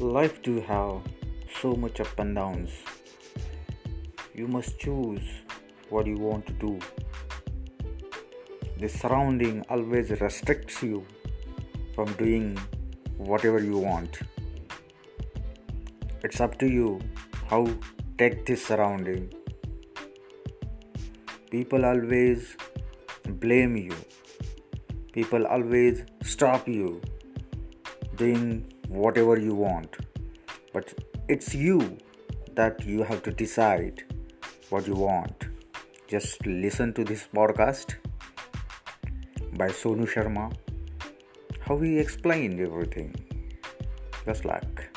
Life do have so much up and downs. You must choose what you want to do. The surrounding always restricts you from doing whatever you want. It's up to you how take this surrounding. People always blame you. People always stop you doing whatever you want. But it's you that you have to decide what you want. Just listen to this podcast by Sonu Sharma, how he explained everything. Just like